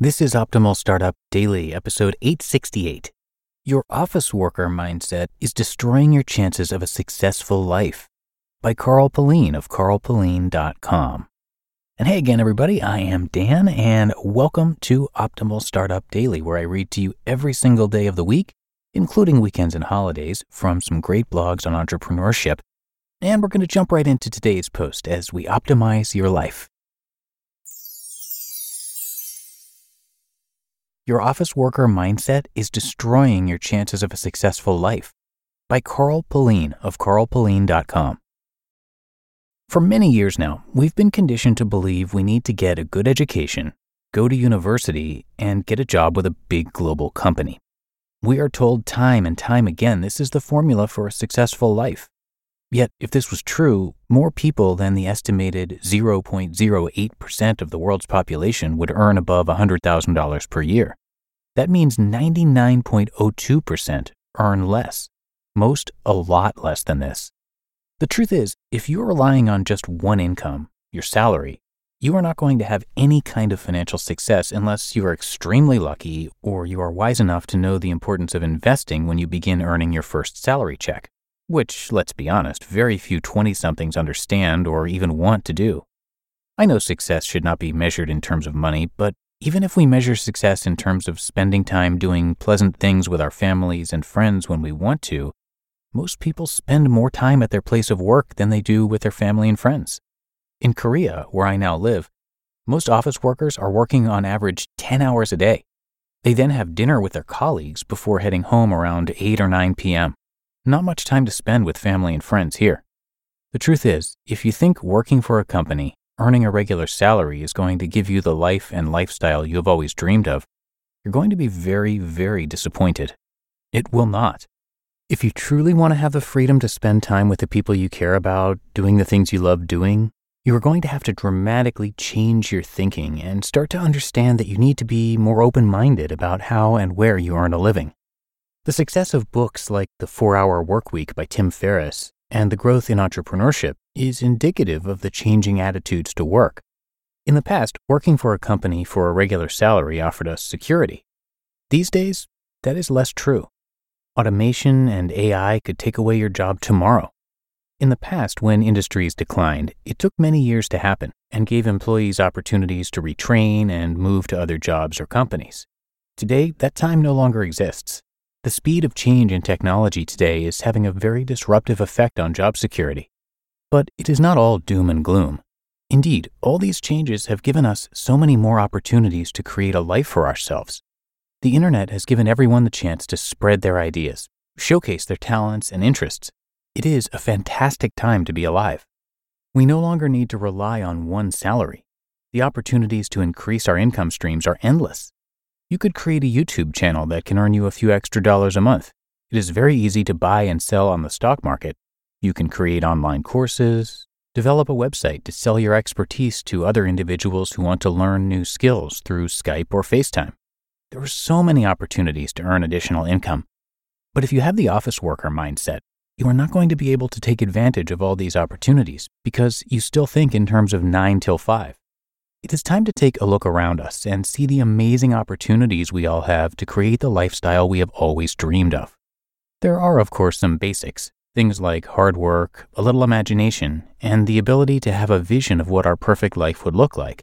This is Optimal Startup Daily, episode 868. Your office worker mindset is destroying your chances of a successful life by Carl Pullein of carlpullein.com. And hey again, everybody, I am Dan, and welcome to Optimal Startup Daily, where I read to you every single day of the week, including weekends and holidays, from some great blogs on entrepreneurship. And we're going to jump right into today's post as we optimize your life. Your office worker mindset is destroying your chances of a successful life by Carl Pullein of carlpullein.com. For many years now, we've been conditioned to believe we need to get a good education, go to university, and get a job with a big global company. We are told time and time again this is the formula for a successful life. Yet, if this was true, more people than the estimated 0.08% of the world's population would earn above $100,000 per year. That means 99.02% earn less, most a lot less than this. The truth is, if you're relying on just one income, your salary, you are not going to have any kind of financial success unless you are extremely lucky or you are wise enough to know the importance of investing when you begin earning your first salary check which, let's be honest, very few 20 somethings understand or even want to do. I know success should not be measured in terms of money, but even if we measure success in terms of spending time doing pleasant things with our families and friends when we want to, most people spend more time at their place of work than they do with their family and friends. In Korea, where I now live, most office workers are working on average 10 hours a day. They then have dinner with their colleagues before heading home around 8 or 9 p.m. Not much time to spend with family and friends here. The truth is, if you think working for a company, earning a regular salary is going to give you the life and lifestyle you have always dreamed of, you're going to be very, very disappointed. It will not. If you truly want to have the freedom to spend time with the people you care about, doing the things you love doing, you are going to have to dramatically change your thinking and start to understand that you need to be more open minded about how and where you earn a living. The success of books like The Four Hour Workweek by Tim Ferriss and The Growth in Entrepreneurship is indicative of the changing attitudes to work. In the past, working for a company for a regular salary offered us security. These days, that is less true. Automation and AI could take away your job tomorrow. In the past, when industries declined, it took many years to happen and gave employees opportunities to retrain and move to other jobs or companies. Today, that time no longer exists. The speed of change in technology today is having a very disruptive effect on job security. But it is not all doom and gloom. Indeed, all these changes have given us so many more opportunities to create a life for ourselves. The internet has given everyone the chance to spread their ideas, showcase their talents and interests. It is a fantastic time to be alive. We no longer need to rely on one salary. The opportunities to increase our income streams are endless you could create a YouTube channel that can earn you a few extra dollars a month. It is very easy to buy and sell on the stock market. You can create online courses, develop a website to sell your expertise to other individuals who want to learn new skills through Skype or FaceTime. There are so many opportunities to earn additional income. But if you have the office worker mindset, you are not going to be able to take advantage of all these opportunities because you still think in terms of 9 till 5. It is time to take a look around us and see the amazing opportunities we all have to create the lifestyle we have always dreamed of. There are, of course, some basics, things like hard work, a little imagination, and the ability to have a vision of what our perfect life would look like.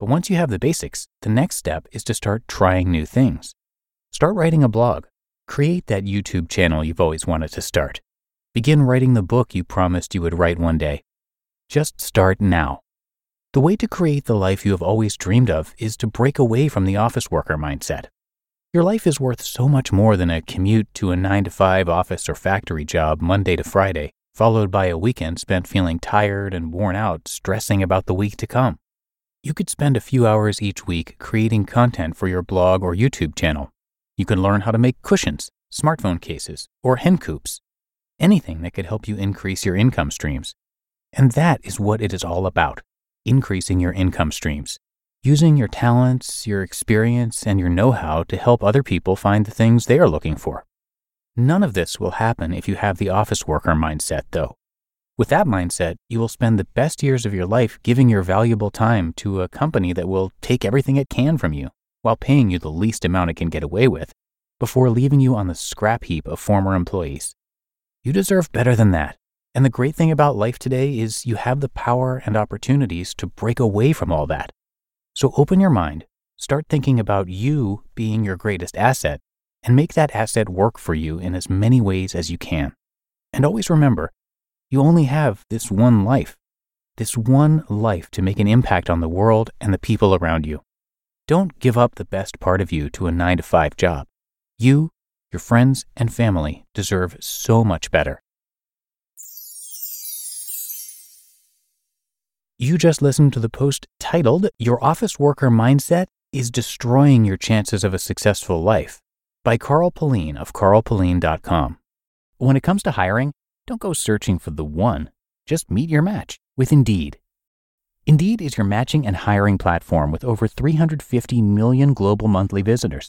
But once you have the basics, the next step is to start trying new things. Start writing a blog. Create that YouTube channel you've always wanted to start. Begin writing the book you promised you would write one day. Just start now. The way to create the life you have always dreamed of is to break away from the office worker mindset. Your life is worth so much more than a commute to a 9 to 5 office or factory job Monday to Friday, followed by a weekend spent feeling tired and worn out, stressing about the week to come. You could spend a few hours each week creating content for your blog or YouTube channel. You can learn how to make cushions, smartphone cases, or hen coops. Anything that could help you increase your income streams. And that is what it is all about increasing your income streams, using your talents, your experience, and your know how to help other people find the things they are looking for. None of this will happen if you have the office worker mindset, though. With that mindset, you will spend the best years of your life giving your valuable time to a company that will take everything it can from you while paying you the least amount it can get away with before leaving you on the scrap heap of former employees. You deserve better than that. And the great thing about life today is you have the power and opportunities to break away from all that. So open your mind, start thinking about you being your greatest asset, and make that asset work for you in as many ways as you can. And always remember, you only have this one life, this one life to make an impact on the world and the people around you. Don't give up the best part of you to a nine to five job. You, your friends, and family deserve so much better. You just listened to the post titled Your Office Worker Mindset is Destroying Your Chances of a Successful Life by Carl Pullein of carlpullein.com. When it comes to hiring, don't go searching for the one, just meet your match with Indeed. Indeed is your matching and hiring platform with over 350 million global monthly visitors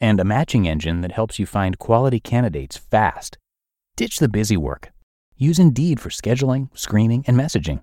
and a matching engine that helps you find quality candidates fast. Ditch the busy work. Use Indeed for scheduling, screening, and messaging.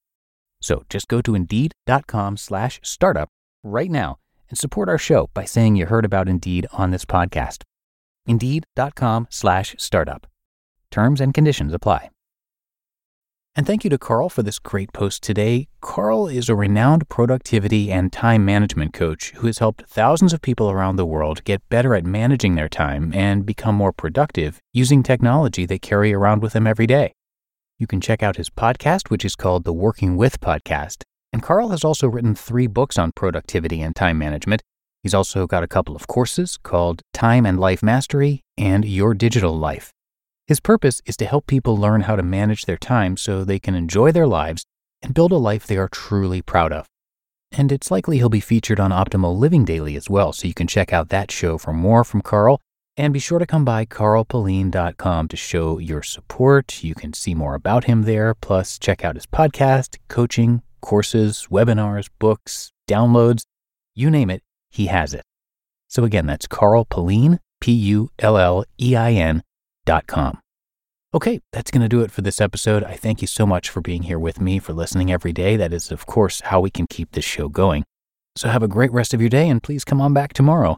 So just go to indeed.com slash startup right now and support our show by saying you heard about Indeed on this podcast. Indeed.com slash startup. Terms and conditions apply. And thank you to Carl for this great post today. Carl is a renowned productivity and time management coach who has helped thousands of people around the world get better at managing their time and become more productive using technology they carry around with them every day. You can check out his podcast, which is called the Working With Podcast. And Carl has also written three books on productivity and time management. He's also got a couple of courses called Time and Life Mastery and Your Digital Life. His purpose is to help people learn how to manage their time so they can enjoy their lives and build a life they are truly proud of. And it's likely he'll be featured on Optimal Living Daily as well, so you can check out that show for more from Carl. And be sure to come by carlpullein.com to show your support. You can see more about him there, plus check out his podcast, coaching, courses, webinars, books, downloads, you name it, he has it. So again, that's Carl Pullein, P U L L E I N dot com. Okay, that's going to do it for this episode. I thank you so much for being here with me, for listening every day. That is, of course, how we can keep this show going. So have a great rest of your day and please come on back tomorrow